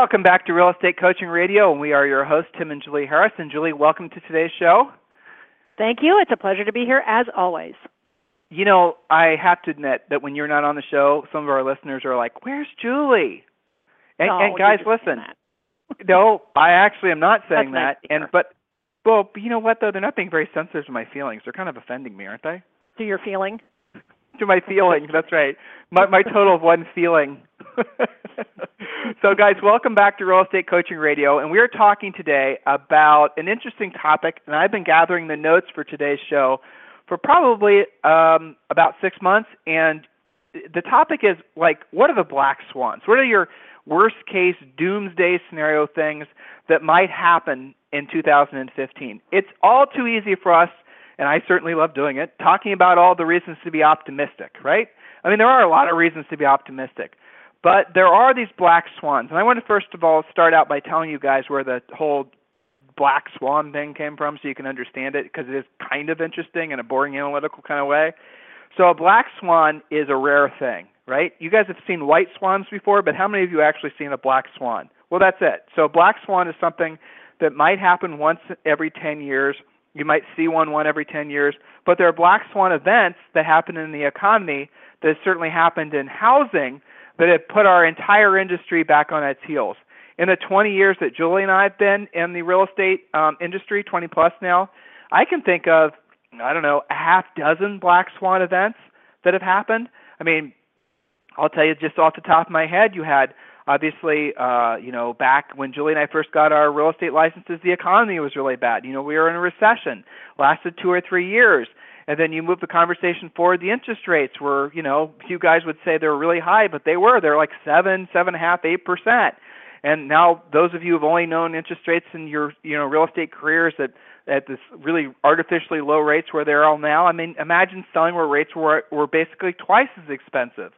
Welcome back to Real Estate Coaching Radio, and we are your hosts, Tim and Julie Harris. And Julie, welcome to today's show. Thank you. It's a pleasure to be here as always. You know, I have to admit that when you're not on the show, some of our listeners are like, "Where's Julie?" And, no, and oh, guys, listen. no, I actually am not saying That's that. and but well, you know what though? They're not being very sensitive to my feelings. They're kind of offending me, aren't they? To your feeling? to my feeling. That's right. My my total of one feeling. so, guys, welcome back to Real Estate Coaching Radio, and we are talking today about an interesting topic. And I've been gathering the notes for today's show for probably um, about six months. And the topic is like, what are the black swans? What are your worst case doomsday scenario things that might happen in 2015? It's all too easy for us and I certainly love doing it, talking about all the reasons to be optimistic, right? I mean, there are a lot of reasons to be optimistic. But there are these black swans. And I want to first of all start out by telling you guys where the whole black swan thing came from so you can understand it because it is kind of interesting in a boring analytical kind of way. So a black swan is a rare thing, right? You guys have seen white swans before, but how many of you actually seen a black swan? Well, that's it. So a black swan is something that might happen once every 10 years you might see one one every 10 years, but there are black swan events that happen in the economy that certainly happened in housing that have put our entire industry back on its heels. In the 20 years that Julie and I have been in the real estate um, industry, 20 plus now, I can think of I don't know a half dozen black swan events that have happened. I mean, I'll tell you just off the top of my head, you had obviously, uh, you know, back when Julie and I first got our real estate licenses, the economy was really bad. You know, we were in a recession, lasted two or three years. And then you move the conversation forward. The interest rates were, you know, you guys would say they were really high, but they were. They're like seven, seven and a half, eight percent. And now those of you who've only known interest rates in your, you know, real estate careers at at this really artificially low rates where they're all now. I mean, imagine selling where rates were were basically twice as expensive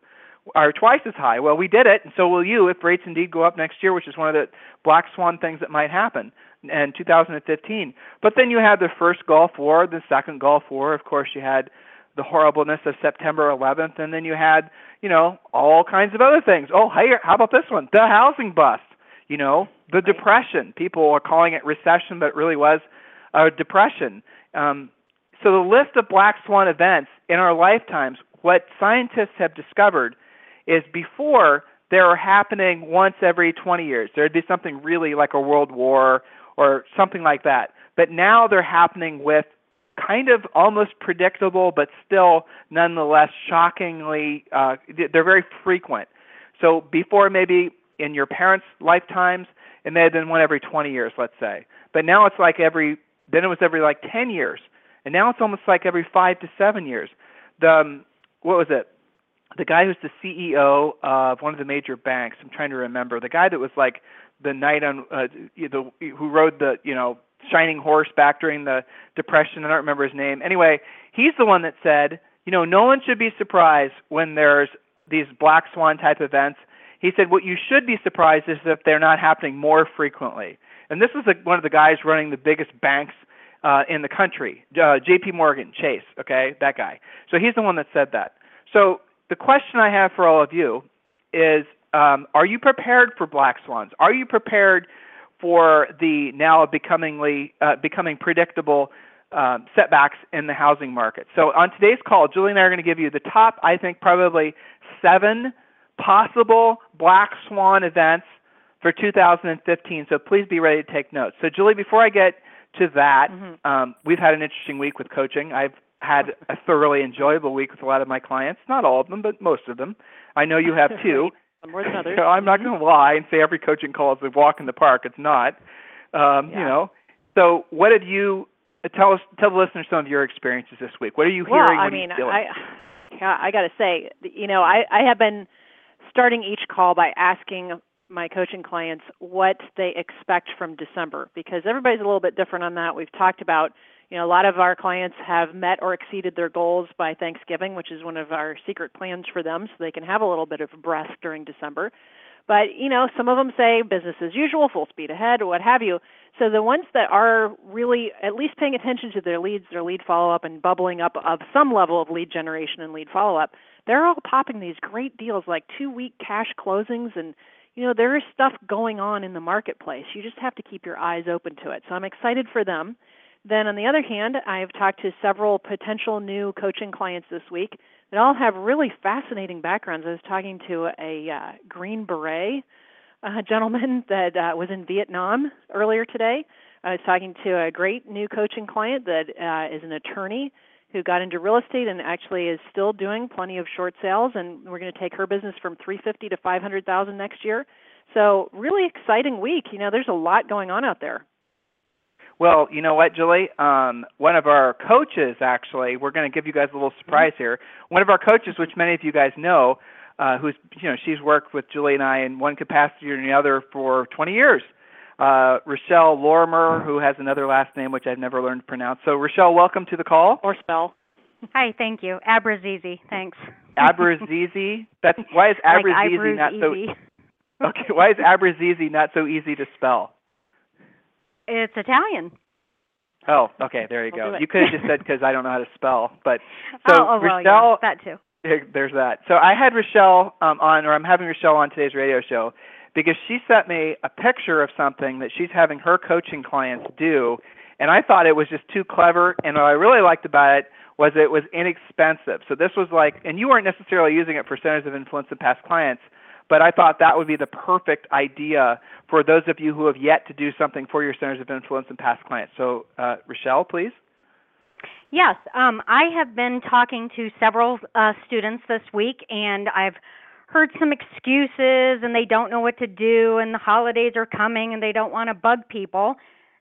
are twice as high. Well, we did it, and so will you if rates indeed go up next year, which is one of the black swan things that might happen in 2015. But then you had the first Gulf War, the second Gulf War. Of course, you had the horribleness of September 11th, and then you had, you know, all kinds of other things. Oh, hey, how about this one? The housing bust. You know, the depression. People are calling it recession, but it really was a depression. Um, so the list of black swan events in our lifetimes, what scientists have discovered is before they were happening once every 20 years. There'd be something really like a world war or something like that. But now they're happening with kind of almost predictable, but still nonetheless shockingly, uh, they're very frequent. So before maybe in your parents' lifetimes, it may have been one every 20 years, let's say. But now it's like every, then it was every like 10 years. And now it's almost like every five to seven years. The, um, what was it? the guy who's the CEO of one of the major banks. I'm trying to remember the guy that was like the knight on uh, the who rode the you know shining horse back during the depression. I don't remember his name. Anyway, he's the one that said, you know, no one should be surprised when there's these black swan type events. He said what you should be surprised is if they're not happening more frequently. And this is one of the guys running the biggest banks uh, in the country, uh, J.P. Morgan Chase. Okay, that guy. So he's the one that said that. So the question I have for all of you is um, Are you prepared for black swans? Are you prepared for the now becomingly, uh, becoming predictable um, setbacks in the housing market? So, on today's call, Julie and I are going to give you the top, I think, probably seven possible black swan events for 2015. So, please be ready to take notes. So, Julie, before I get to that, mm-hmm. um, we've had an interesting week with coaching. I've had a thoroughly enjoyable week with a lot of my clients. Not all of them, but most of them. I know you have too. More than others. So I'm not going to lie and say every coaching call is a walk in the park. It's not. Um, yeah. You know. So what did you? Tell us, tell the listeners some of your experiences this week. What are you well, hearing? I mean, I, yeah, I got to say, you know, I, I have been starting each call by asking my coaching clients what they expect from December because everybody's a little bit different on that. We've talked about, you know, a lot of our clients have met or exceeded their goals by Thanksgiving, which is one of our secret plans for them so they can have a little bit of breath during December. But, you know, some of them say business as usual, full speed ahead, or what have you. So the ones that are really at least paying attention to their leads, their lead follow up, and bubbling up of some level of lead generation and lead follow up, they're all popping these great deals like two week cash closings and you know there is stuff going on in the marketplace you just have to keep your eyes open to it so i'm excited for them then on the other hand i've talked to several potential new coaching clients this week that all have really fascinating backgrounds i was talking to a uh, green beret uh, gentleman that uh, was in vietnam earlier today i was talking to a great new coaching client that uh, is an attorney who got into real estate and actually is still doing plenty of short sales and we're going to take her business from 350 to 500,000 next year. So, really exciting week. You know, there's a lot going on out there. Well, you know what, Julie? Um, one of our coaches, actually, we're going to give you guys a little surprise here. One of our coaches, which many of you guys know, uh, who's you know she's worked with Julie and I in one capacity or the other for 20 years uh, Rochelle Lorimer, who has another last name which I've never learned to pronounce. So, Rochelle, welcome to the call. Or spell. Hi, thank you. Abrazizi, thanks. Abrazizi. That's why is Abrazizi like not so? easy. Okay, why is Abrazizi not so easy to spell? It's Italian. Oh, okay, there you I'll go. You could have just said because I don't know how to spell, but so oh, oh well, Rochelle, yeah, that too. there's that. So I had Rochelle um, on, or I'm having Rochelle on today's radio show because she sent me a picture of something that she's having her coaching clients do, and I thought it was just too clever. And what I really liked about it was it was inexpensive. So this was like, and you weren't necessarily using it for centers of influence and past clients, but I thought that would be the perfect idea for those of you who have yet to do something for your centers of influence and past clients. So, uh, Rochelle, please. Yes, um, I have been talking to several uh, students this week, and I've heard some excuses, and they don't know what to do, and the holidays are coming, and they don't want to bug people.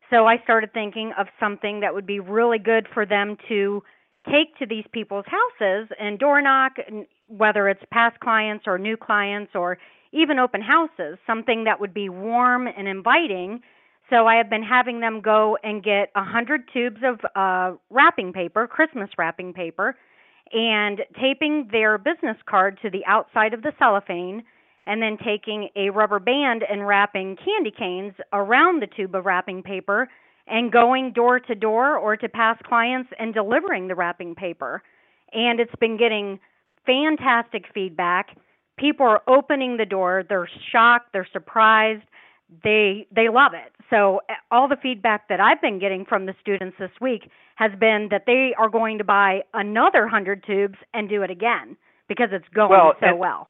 So I started thinking of something that would be really good for them to take to these people's houses and door knock, and whether it's past clients or new clients or even open houses, something that would be warm and inviting. So I have been having them go and get a hundred tubes of uh, wrapping paper, Christmas wrapping paper, and taping their business card to the outside of the cellophane, and then taking a rubber band and wrapping candy canes around the tube of wrapping paper, and going door to door or to past clients and delivering the wrapping paper. And it's been getting fantastic feedback. People are opening the door, they're shocked, they're surprised, they they love it. So uh, all the feedback that I've been getting from the students this week has been that they are going to buy another 100 tubes and do it again because it's going Well, so and- well.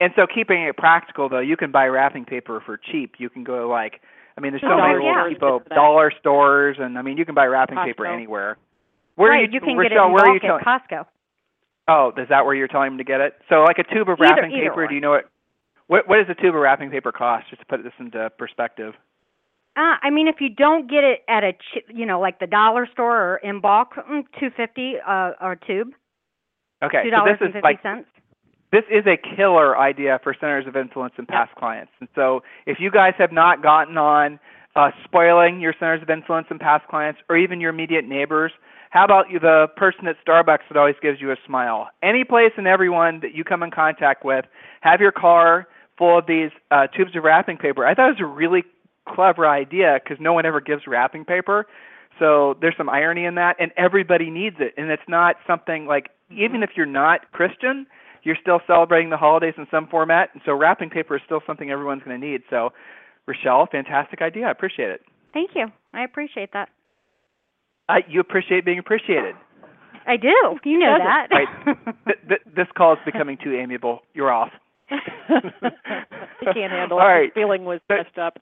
And so, keeping it practical, though, you can buy wrapping paper for cheap. You can go like, I mean, there's so Oh, many yeah. little cheapo dollar stores, and I mean, you can buy wrapping paper anywhere. Where right, are you, can Rochelle, get it in where are you bulk at Costco. Oh, is that where you're telling them to get it? So, like a tube of Either- wrapping either paper. or. Do you know what? What what does a tube of wrapping paper cost? Just to put this into perspective. Uh, I mean, if you don't get it at a, ch- you know, like the dollar store or in bulk, mm, two fifty uh, a tube, Okay, two so dollars this and is fifty like cents. this is a killer idea for centers of influence and past clients. And so, if you guys have not gotten on uh, spoiling your centers of influence and past clients, or even your immediate neighbors, how about you, the person at Starbucks that always gives you a smile? Any place and everyone that you come in contact with, have your car full of these uh, tubes of wrapping paper. I thought it was a really clever idea because no one ever gives wrapping paper. So there's some irony in that, and everybody needs it. And it's not something like even if you're not Christian, you're still celebrating the holidays in some format. And so wrapping paper is still something everyone's going to need. So, Rochelle, fantastic idea. I appreciate it. Thank you. I appreciate that. Uh, you appreciate being appreciated. I do. You know that. Right. Th- th- this call is becoming too amiable. You're off. you can't handle All it. right. His feeling was So- messed up.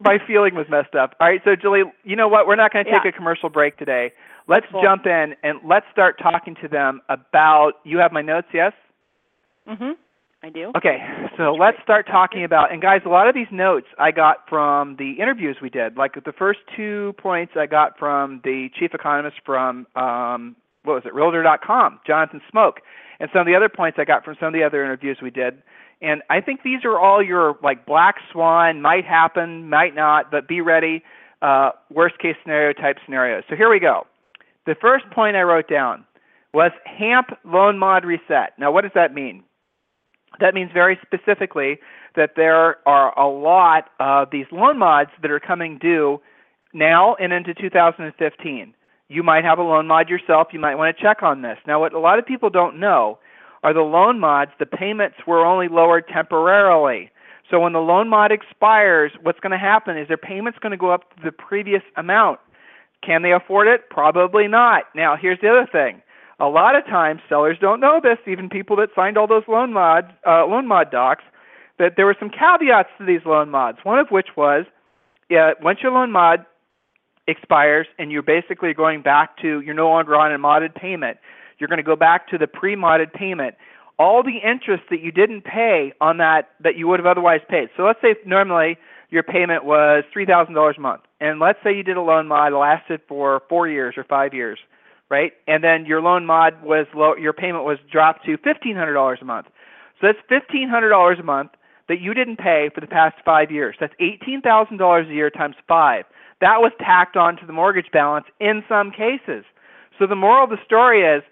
My feeling was messed up. All right, so Julie, you know what? We're not going to take Yeah. a commercial break today. Let's Cool. jump in and let's start talking to them about. You have my notes, yes? Mhm. I do. Okay, so let's start talking about. And guys, a lot of these notes I got from the interviews we did. Like the first two points I got from the chief economist from um, what was it, Realtor.com, Jonathan Smoke, and some of the other points I got from some of the other interviews we did. And I think these are all your like black swan, might happen, might not, but be ready, uh, worst case scenario type scenarios. So here we go. The first point I wrote down was HAMP loan mod reset. Now, what does that mean? That means very specifically that there are a lot of these loan mods that are coming due now and into 2015. You might have a loan mod yourself. You might want to check on this. Now, what a lot of people don't know are the loan mods, the payments were only lowered temporarily. So when the loan mod expires, what's going to happen is their payment's going to go up to the previous amount. Can they afford it? Probably not. Now, here's the other thing. A lot of times, sellers don't know this. Even people that signed all those loan mods, uh, loan mod docs, that there were some caveats to these loan mods. One of which was, yeah, once your loan mod expires and you're basically going back to you're no longer on a modded payment, you're going to go back to the pre-modded payment. All the interest that you didn't pay on that that you would have otherwise paid. So let's say normally your payment was three thousand dollars a month, and let's say you did a loan mod that lasted for four years or five years, right? And then your loan mod was low, your payment was dropped to fifteen hundred dollars a month. So that's fifteen hundred dollars a month that you didn't pay for the past five years. That's eighteen thousand dollars a year times five. That was tacked on to the mortgage balance in some cases. So the moral of the story is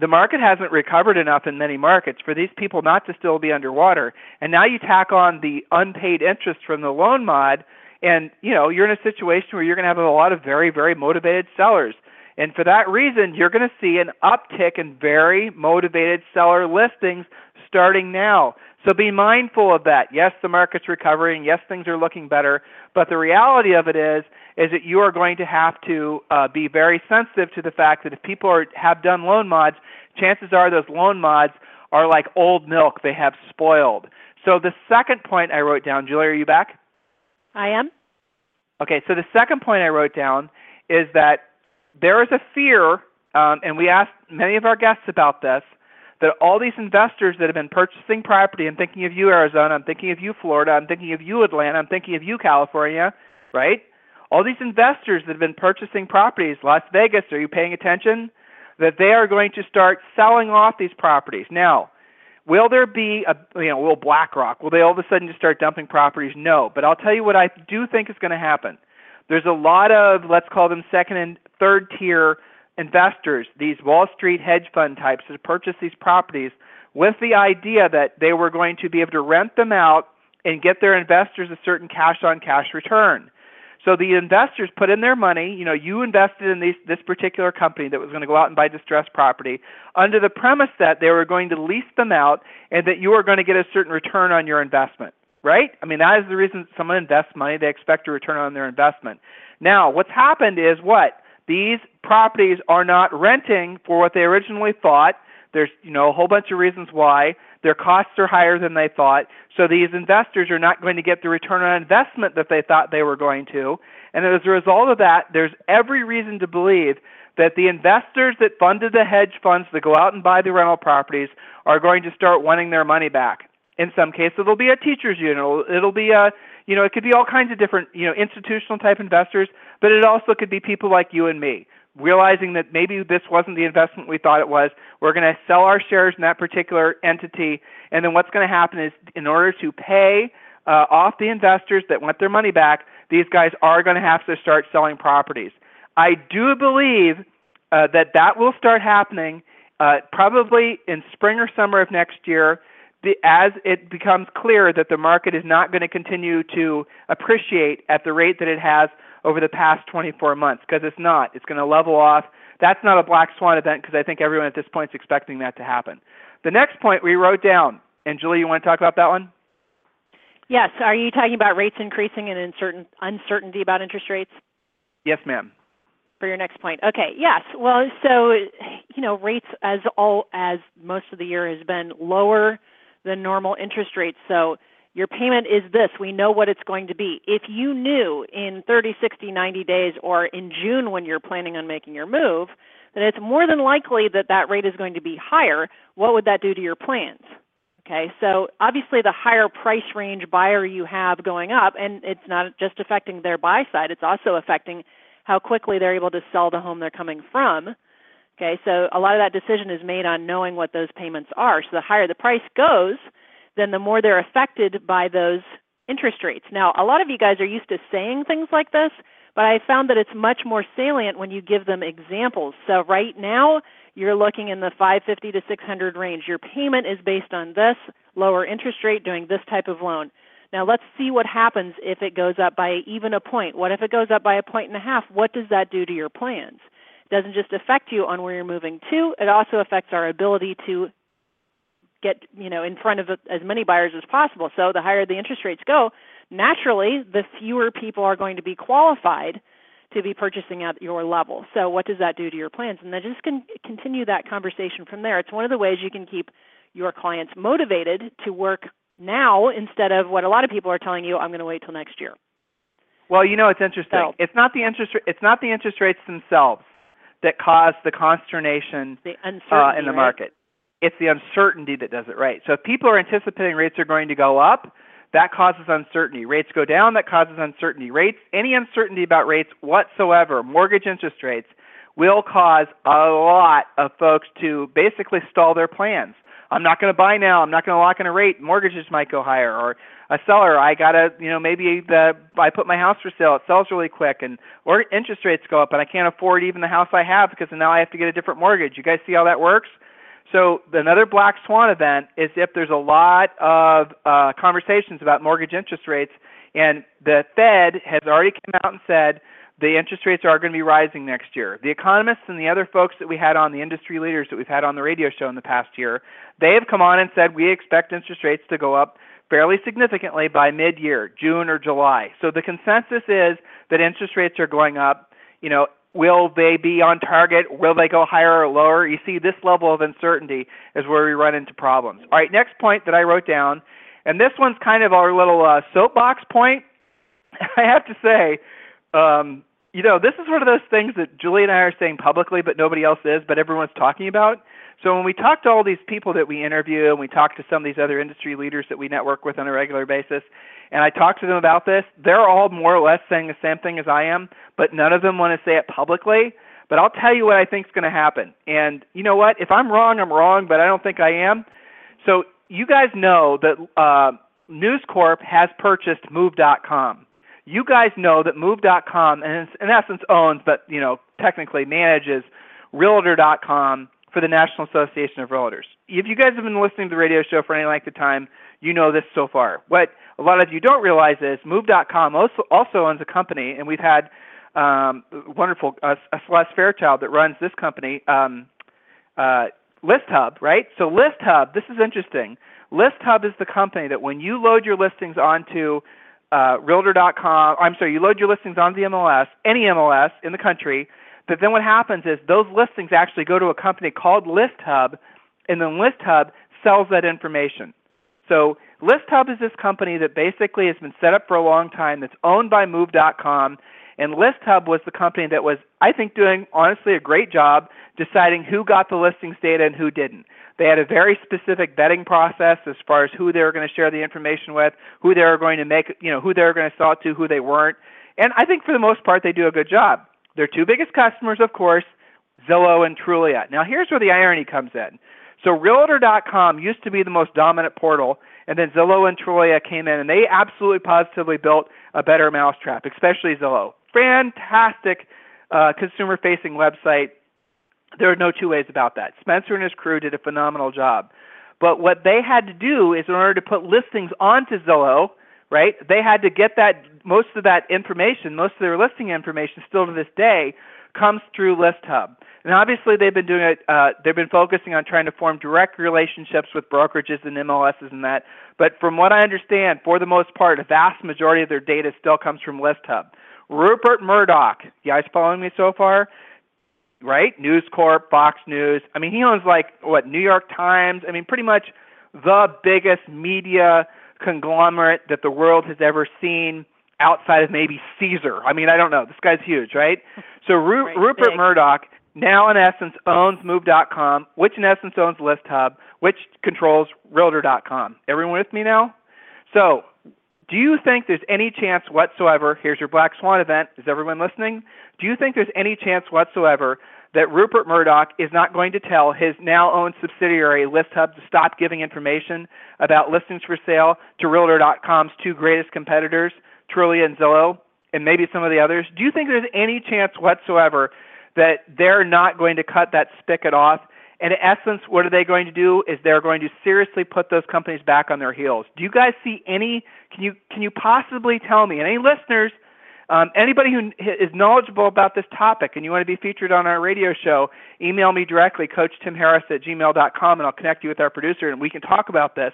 the market hasn't recovered enough in many markets for these people not to still be underwater. And now you tack on the unpaid interest from the loan mod, and you know you're in a situation where you're going to have a lot of very very motivated sellers. And for that reason, you're going to see an uptick in very motivated seller listings starting now. So be mindful of that. Yes, the market's recovering. Yes, things are looking better. But the reality of it is is that you are going to have to uh, be very sensitive to the fact that if people are, have done loan mods, chances are those loan mods are like old milk; they have spoiled. So the second point I wrote down, Julie, are you back? I am. Okay, so the second point I wrote down is that there is a fear, um, and we asked many of our guests about this, that all these investors that have been purchasing property, I'm thinking of you, Arizona, I'm thinking of you, Florida, I'm thinking of you, Atlanta, I'm thinking of you, California, right? all these investors that have been purchasing properties, Las Vegas, are you paying attention? That they are going to start selling off these properties. Now, will there be a you know, will BlackRock, will they all of a sudden just start dumping properties? No. But I'll tell you what I do think is going to happen. There's a lot of let's call them second and third tier investors, these Wall Street hedge fund types that purchase these properties with the idea that they were going to be able to rent them out and get their investors a certain cash on cash return. So the investors put in their money. You know, you invested in these, this particular company that was going to go out and buy distressed property under the premise that they were going to lease them out and that you were going to get a certain return on your investment. Right? I mean, that is the reason someone invests money. They expect a return on their investment. Now, what's happened is what? These properties are not renting for what they originally thought. There's, you know, a whole bunch of reasons why. Their costs are higher than they thought. So these investors are not going to get the return on investment that they thought they were going to. And as a result of that, there's every reason to believe that the investors that funded the hedge funds that go out and buy the rental properties are going to start wanting their money back. In some cases, it'll be a teachers union. It'll, it'll be a, you know, it could be all kinds of different, you know, institutional type investors, but it also could be people like you and me realizing that maybe this wasn't the investment we thought it was. We're going to sell our shares in that particular entity, and then what's going to happen is, in order to pay uh, off the investors that want their money back, these guys are going to have to start selling properties. I do believe uh, that that will start happening uh, probably in spring or summer of next year. The, as it becomes clear that the market is not going to continue to appreciate at the rate that it has over the past 24 months because it's not. It's going to level off. That's not a black swan event because I think everyone at this point is expecting that to happen. The next point we wrote down, and Julie, you want to talk about that one? Yes. Are you talking about rates increasing and uncertain, uncertainty about interest rates? Yes, ma'am. For your next point. Okay. Yes. Well, so you know, rates as all as most of the year has been lower than normal interest rates. So your payment is this. We know what it's going to be. If you knew in 30, 60, 90 days or in June when you're planning on making your move then it's more than likely that that rate is going to be higher, what would that do to your plans? Okay, so obviously the higher price range buyer you have going up, and it's not just affecting their buy side, it's also affecting how quickly they're able to sell the home they're coming from. Okay, so a lot of that decision is made on knowing what those payments are. So the higher the price goes, then the more they're affected by those interest rates. Now, a lot of you guys are used to saying things like this, but I found that it's much more salient when you give them examples. So right now, you're looking in the 550 to 600 range. Your payment is based on this lower interest rate doing this type of loan. Now let's see what happens if it goes up by even a point. What if it goes up by a point and a half? What does that do to your plans? Doesn't just affect you on where you're moving to, it also affects our ability to get, you know, in front of as many buyers as possible. So the higher the interest rates go, naturally the fewer people are going to be qualified to be purchasing at your level. So what does that do to your plans? And then just can continue that conversation from there. It's one of the ways you can keep your clients motivated to work now instead of what a lot of people are telling you, I'm going to wait till next year. Well, you know, it's interesting. So, it's not the interest. It's not the interest rates themselves that cause the consternation the uh, in the right? market. It's the uncertainty that does it right. So if people are anticipating rates are going to go up, that causes uncertainty. Rates go down, that causes uncertainty. Rates, any uncertainty about rates whatsoever, mortgage interest rates, will cause a lot of folks to basically stall their plans. I'm not going to buy now. I'm not going to lock in a rate. Mortgages might go higher. Or a seller, I got to, you know, maybe the I put my house for sale. It sells really quick, and or interest rates go up, and I can't afford even the house I have because now I have to get a different mortgage. You guys see how that works? So another black swan event is if there's a lot of uh, conversations about mortgage interest rates, and the Fed has already come out and said the interest rates are going to be rising next year. The economists and the other folks that we had on, the industry leaders that we've had on the radio show in the past year, they have come on and said we expect interest rates to go up fairly significantly by mid-year, June or July. So the consensus is that interest rates are going up, you know, Will they be on target? Will they go higher or lower? You see, this level of uncertainty is where we run into problems. All right, next point that I wrote down, and this one's kind of our little uh, soapbox point. I have to say, um, you know, this is one of those things that Julie and I are saying publicly, but nobody else is, but everyone's talking about. So when we talk to all these people that we interview and we talk to some of these other industry leaders that we network with on a regular basis, and I talk to them about this, they're all more or less saying the same thing as I am, but none of them want to say it publicly. But I'll tell you what I think is going to happen. And you know what? If I'm wrong, I'm wrong, but I don't think I am. So you guys know that uh, News Corp has purchased Move.com. You guys know that Move.com, and in essence owns, but you know technically manages Realtor.com for the National Association of Realtors. If you guys have been listening to the radio show for any length of time, you know this so far. What a lot of you don't realize is Move.com also, also owns a company, and we've had um, wonderful uh, Celeste Starchild that runs this company, um, uh, ListHub, right? So ListHub, this is interesting. ListHub is the company that when you load your listings onto uh, Realtor.com, I'm sorry, you load your listings onto the MLS, any MLS in the country, but then what happens is those listings actually go to a company called ListHub, and then ListHub sells that information. So ListHub is this company that basically has been set up for a long time that's owned by Move.com, and ListHub was the company that was, I think, doing honestly a great job deciding who got the listings data and who didn't. They had a very specific vetting process as far as who they were going to share the information with, who they were going to make, you know, who they were going to sell it to, who they weren't. And I think for the most part they do a good job. Their two biggest customers, of course, Zillow and Trulia. Now, here's where the irony comes in. So, Realtor.com used to be the most dominant portal, and then Zillow and Trulia came in, and they absolutely positively built a better mousetrap, especially Zillow. Fantastic uh, consumer facing website. There are no two ways about that. Spencer and his crew did a phenomenal job. But what they had to do is, in order to put listings onto Zillow, right? They had to get that most of that information, most of their listing information, still to this day, comes through ListHub. And obviously, they've been doing it. Uh, they've been focusing on trying to form direct relationships with brokerages and MLSs and that. But from what I understand, for the most part, a vast majority of their data still comes from ListHub. Rupert Murdoch, you guys following me so far? Right? News Corp, Fox News. I mean, he owns like what New York Times. I mean, pretty much the biggest media conglomerate that the world has ever seen outside of maybe Caesar. I mean, I don't know. This guy's huge, right? So Ru- right, Rupert big. Murdoch now in essence owns Move.com, which in essence owns ListHub, which controls Realtor.com. Everyone with me now? So, do you think there's any chance whatsoever? Here's your Black Swan event. Is everyone listening? Do you think there's any chance whatsoever that Rupert Murdoch is not going to tell his now owned subsidiary ListHub to stop giving information about listings for sale to Realtor.com's two greatest competitors, Trulia and Zillow, and maybe some of the others? Do you think there's any chance whatsoever that they're not going to cut that spigot off? And in essence, what are they going to do? Is they're going to seriously put those companies back on their heels. Do you guys see any? Can you can you possibly tell me? And any listeners um, anybody who is knowledgeable about this topic and you want to be featured on our radio show, email me directly, coachtimharris at gmail.com, and I'll connect you with our producer and we can talk about this.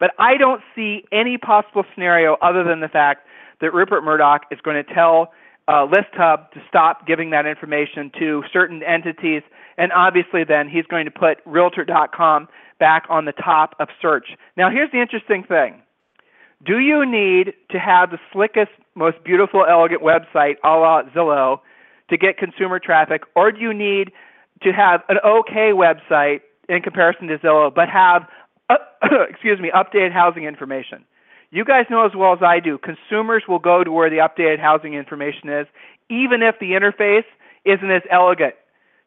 But I don't see any possible scenario other than the fact that Rupert Murdoch is going to tell uh, ListHub to stop giving that information to certain entities, and obviously then he's going to put Realtor.com back on the top of search. Now, here's the interesting thing. Do you need to have the slickest, most beautiful, elegant website a la Zillow to get consumer traffic, or do you need to have an okay website in comparison to Zillow, but have, uh, excuse me, updated housing information? You guys know as well as I do, consumers will go to where the updated housing information is, even if the interface isn't as elegant.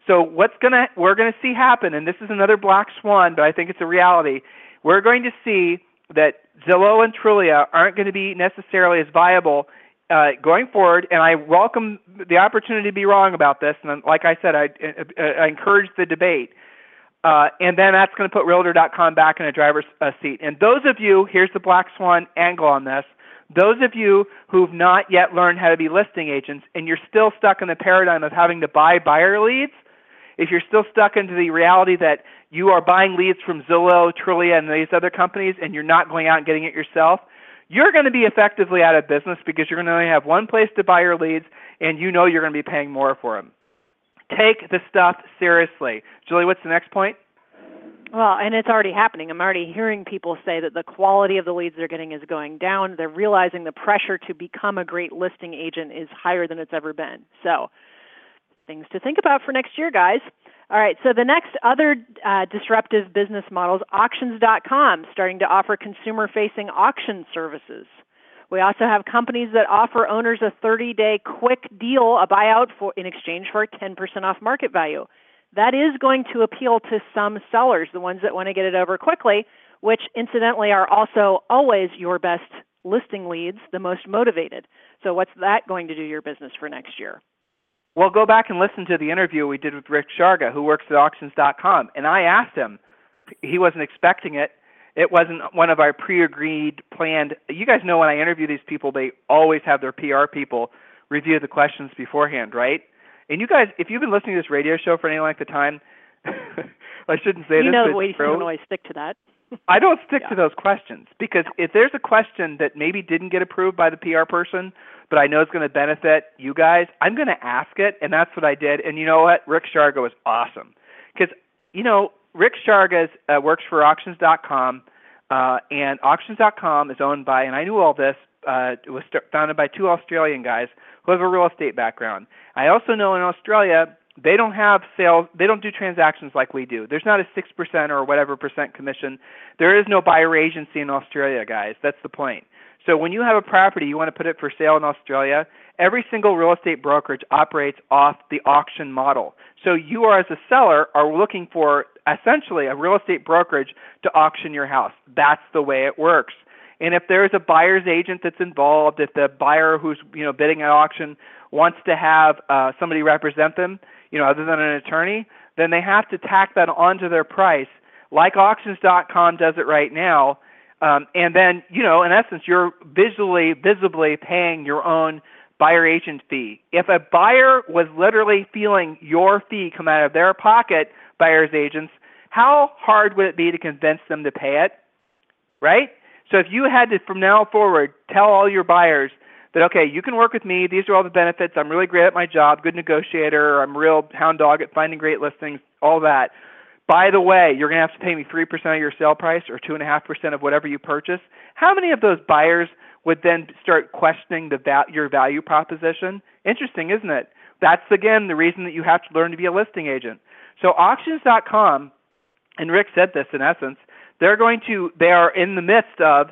So what's gonna we're gonna see happen, and this is another black swan, but I think it's a reality. We're going to see that Zillow and Trulia aren't going to be necessarily as viable uh, going forward, and I welcome the opportunity to be wrong about this. And like I said, I, I encourage the debate. Uh, and then that's going to put Realtor.com back in a driver's uh, seat. And those of you, here's the black swan angle on this. Those of you who've not yet learned how to be listing agents and you're still stuck in the paradigm of having to buy buyer leads, if you're still stuck into the reality that you are buying leads from Zillow, Trulia, and these other companies, and you're not going out and getting it yourself, you're going to be effectively out of business because you're going to only have one place to buy your leads, and you know you're going to be paying more for them. Take the stuff seriously. Julie, what's the next point? Well, and it's already happening. I'm already hearing people say that the quality of the leads they're getting is going down. They're realizing the pressure to become a great listing agent is higher than it's ever been. So, things to think about for next year, guys. All right, so the next other uh, disruptive business models, auctions.com, starting to offer consumer facing auction services. We also have companies that offer owners a 30 day quick deal, a buyout for, in exchange for 10% off market value. That is going to appeal to some sellers, the ones that want to get it over quickly, which incidentally are also always your best listing leads, the most motivated. So, what's that going to do your business for next year? Well, go back and listen to the interview we did with Rick Sharga, who works at auctions.com. And I asked him, he wasn't expecting it. It wasn't one of our pre agreed, planned. You guys know when I interview these people, they always have their PR people review the questions beforehand, right? And you guys, if you've been listening to this radio show for any length of time, I shouldn't say you this. You know the way you don't always stick to that. I don't stick yeah. to those questions because if there's a question that maybe didn't get approved by the PR person, but I know it's going to benefit you guys, I'm going to ask it, and that's what I did. And you know what? Rick Sharga was awesome because you know Rick Sharga uh, works for Auctions.com, uh, and Auctions.com is owned by, and I knew all this. Uh, it was founded by two Australian guys who have a real estate background. I also know in Australia they don't have sales they don't do transactions like we do. There's not a 6% or whatever percent commission. There is no buyer agency in australia guys. That's the point. So when you have a property you want to put it for sale in australia every single real estate brokerage operates off the auction model. So you are as a seller are looking for essentially a real estate brokerage to auction your house. That's the way it works. And if there's a buyer's agent that's involved if the buyer who's you know bidding at auction wants to have uh, somebody represent them you know, other than an attorney, then they have to tack that onto their price, like auctions.com does it right now. Um, and then, you know, in essence, you're visually, visibly paying your own buyer agent fee. If a buyer was literally feeling your fee come out of their pocket, buyer's agents, how hard would it be to convince them to pay it? Right? So if you had to, from now forward, tell all your buyers, that okay, you can work with me. These are all the benefits. I'm really great at my job, good negotiator. I'm real hound dog at finding great listings, all that. By the way, you're going to have to pay me three percent of your sale price or two and a half percent of whatever you purchase. How many of those buyers would then start questioning the val- your value proposition? Interesting, isn't it? That's again the reason that you have to learn to be a listing agent. So auctions.com, and Rick said this in essence, they're going to they are in the midst of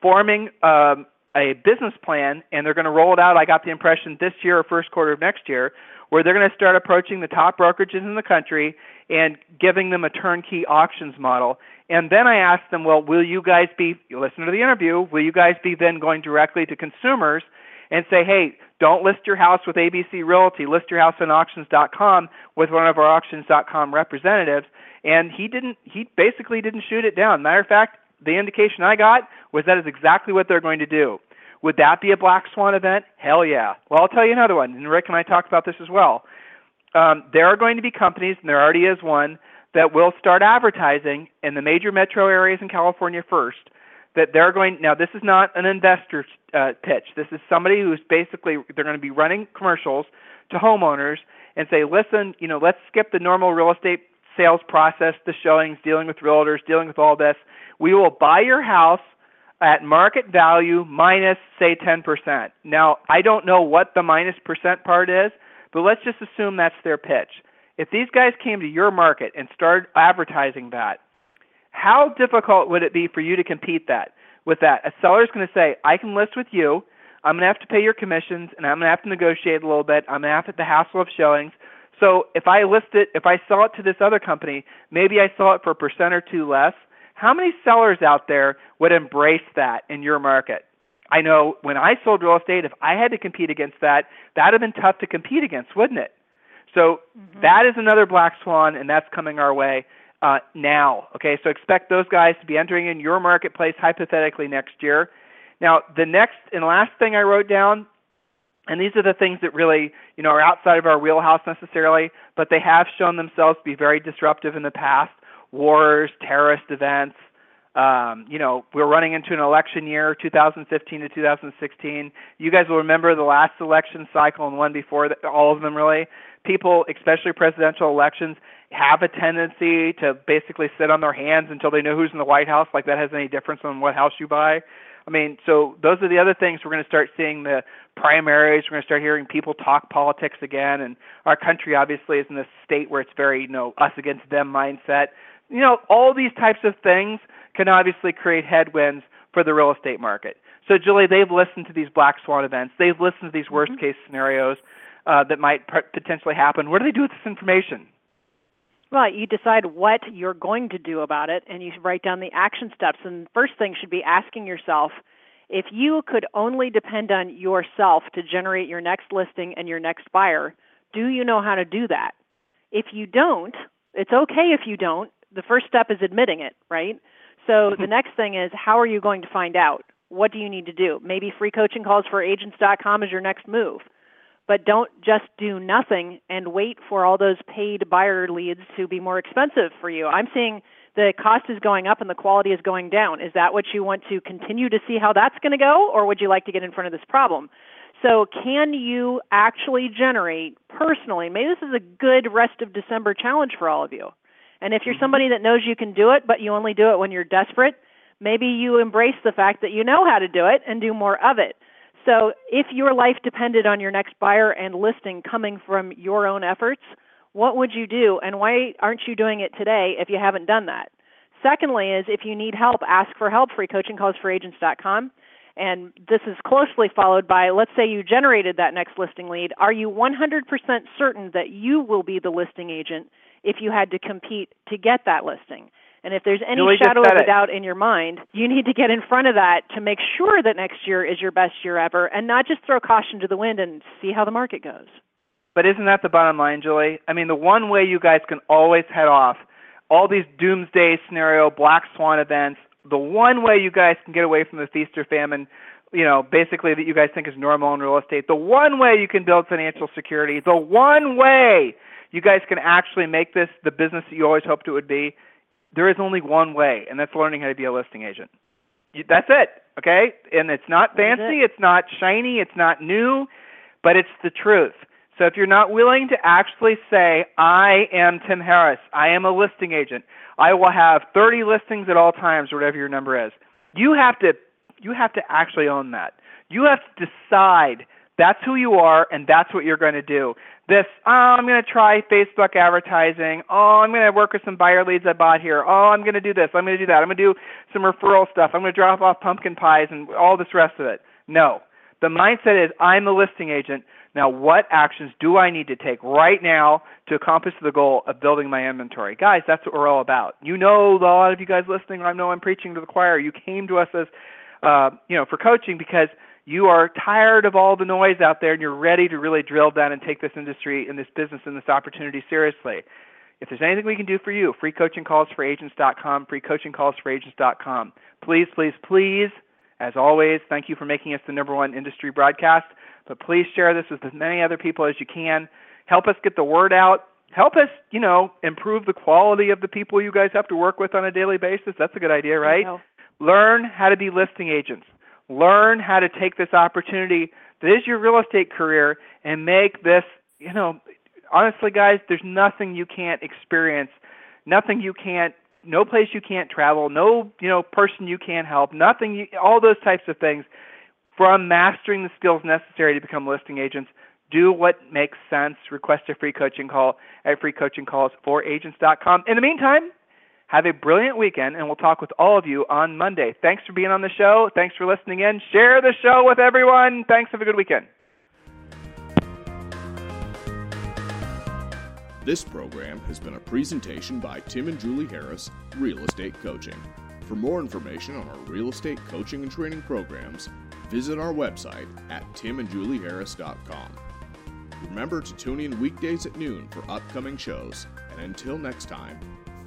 forming um, a business plan and they're going to roll it out, I got the impression, this year or first quarter of next year, where they're going to start approaching the top brokerages in the country and giving them a turnkey auctions model. And then I asked them, well, will you guys be, you listen to the interview, will you guys be then going directly to consumers and say, hey, don't list your house with ABC Realty, list your house on auctions.com with one of our auctions.com representatives. And he didn't, he basically didn't shoot it down. Matter of fact, the indication I got was that is exactly what they're going to do. Would that be a black swan event? Hell yeah. Well, I'll tell you another one, and Rick and I talked about this as well. Um, there are going to be companies, and there already is one, that will start advertising in the major metro areas in California first. That they're going now. This is not an investor uh, pitch. This is somebody who's basically they're going to be running commercials to homeowners and say, listen, you know, let's skip the normal real estate sales process, the showings, dealing with realtors, dealing with all this. We will buy your house at market value minus say 10%. Now, I don't know what the minus percent part is, but let's just assume that's their pitch. If these guys came to your market and started advertising that, how difficult would it be for you to compete that with that? A seller is going to say, I can list with you. I'm going to have to pay your commissions and I'm going to have to negotiate a little bit. I'm going to have the hassle of showings. So if I list it, if I sell it to this other company, maybe I sell it for a percent or two less. How many sellers out there would embrace that in your market? I know when I sold real estate, if I had to compete against that, that'd have been tough to compete against, wouldn't it? So mm-hmm. that is another black swan, and that's coming our way uh, now. Okay, so expect those guys to be entering in your marketplace hypothetically next year. Now, the next and last thing I wrote down, and these are the things that really you know are outside of our wheelhouse necessarily, but they have shown themselves to be very disruptive in the past wars, terrorist events. Um, you know, we're running into an election year, 2015 to 2016. You guys will remember the last election cycle and one before that, all of them really. People, especially presidential elections, have a tendency to basically sit on their hands until they know who's in the White House, like that has any difference on what house you buy. I mean, so those are the other things we're going to start seeing the primaries. We're going to start hearing people talk politics again, and our country obviously is in this state where it's very, you know, us against them mindset you know, all these types of things can obviously create headwinds for the real estate market. So, Julie, they've listened to these black swan events. They've listened to these worst mm-hmm. case scenarios uh, that might p- potentially happen. What do they do with this information? Well, you decide what you're going to do about it, and you write down the action steps. And the first thing should be asking yourself if you could only depend on yourself to generate your next listing and your next buyer, do you know how to do that? If you don't, it's okay if you don't the first step is admitting it, right? So the mm-hmm. next thing is how are you going to find out? What do you need to do? Maybe free coaching calls for agents.com is your next move. But don't just do nothing and wait for all those paid buyer leads to be more expensive for you. I'm seeing the cost is going up and the quality is going down. Is that what you want to continue to see how that's going to go, or would you like to get in front of this problem? So, can you actually generate personally? Maybe this is a good rest of December challenge for all of you. And if you're mm-hmm. somebody that knows you can do it, but you only do it when you're desperate, maybe you embrace the fact that you know how to do it and do more of it. So if your life depended on your next buyer and listing coming from your own efforts, what would you do and why aren't you doing it today if you haven't done that? Secondly is if you need help, ask for help, freecoachingcallsforagents.com. And this is closely followed by let's say you generated that next listing lead. Are you 100% certain that you will be the listing agent if you had to compete to get that listing. And if there's any shadow of a doubt in your mind, you need to get in front of that to make sure that next year is your best year ever and not just throw caution to the wind and see how the market goes. But isn't that the bottom line, Julie? I mean, the one way you guys can always head off all these doomsday scenario, black swan events, the one way you guys can get away from the feast or famine, you know, basically that you guys think is normal in real estate, the one way you can build financial security, the one way you guys can actually make this the business that you always hoped it would be, there is only one way, and that's learning how to be a listing agent. That's it, okay? And it's not fancy, it. it's not shiny, it's not new, but it's the truth. So if you're not willing to actually say, I am Tim Harris, I am a listing agent, I will have 30 listings at all times, whatever your number is, you have to you have to actually own that. You have to decide that's who you are and that's what you're going to do this, oh, I'm going to try Facebook advertising. Oh, I'm going to work with some buyer leads I bought here. Oh, I'm going to do this. I'm going to do that. I'm going to do some referral stuff. I'm going to drop off pumpkin pies and all this rest of it. No. The mindset is I'm the listing agent. Now, what actions do I need to take right now to accomplish the goal of building my inventory? Guys, that's what we're all about. You know, a lot of you guys listening, I know I'm preaching to the choir. You came to us as, uh, you know, for coaching because you are tired of all the noise out there and you're ready to really drill down and take this industry and this business and this opportunity seriously. If there's anything we can do for you, freecoachingcallsforagents.com, freecoachingcallsforagents.com. Please, please, please, as always, thank you for making us the number one industry broadcast. But please share this with as many other people as you can. Help us get the word out. Help us, you know, improve the quality of the people you guys have to work with on a daily basis. That's a good idea, right? Learn how to be listing agents. Learn how to take this opportunity that is your real estate career and make this, you know, honestly, guys, there's nothing you can't experience, nothing you can't, no place you can't travel, no, you know, person you can't help, nothing, you, all those types of things from mastering the skills necessary to become listing agents, do what makes sense. Request a free coaching call at freecoachingcallsforagents.com. In the meantime, have a brilliant weekend, and we'll talk with all of you on Monday. Thanks for being on the show. Thanks for listening in. Share the show with everyone. Thanks. Have a good weekend. This program has been a presentation by Tim and Julie Harris, Real Estate Coaching. For more information on our real estate coaching and training programs, visit our website at timandjulieharris.com. Remember to tune in weekdays at noon for upcoming shows, and until next time,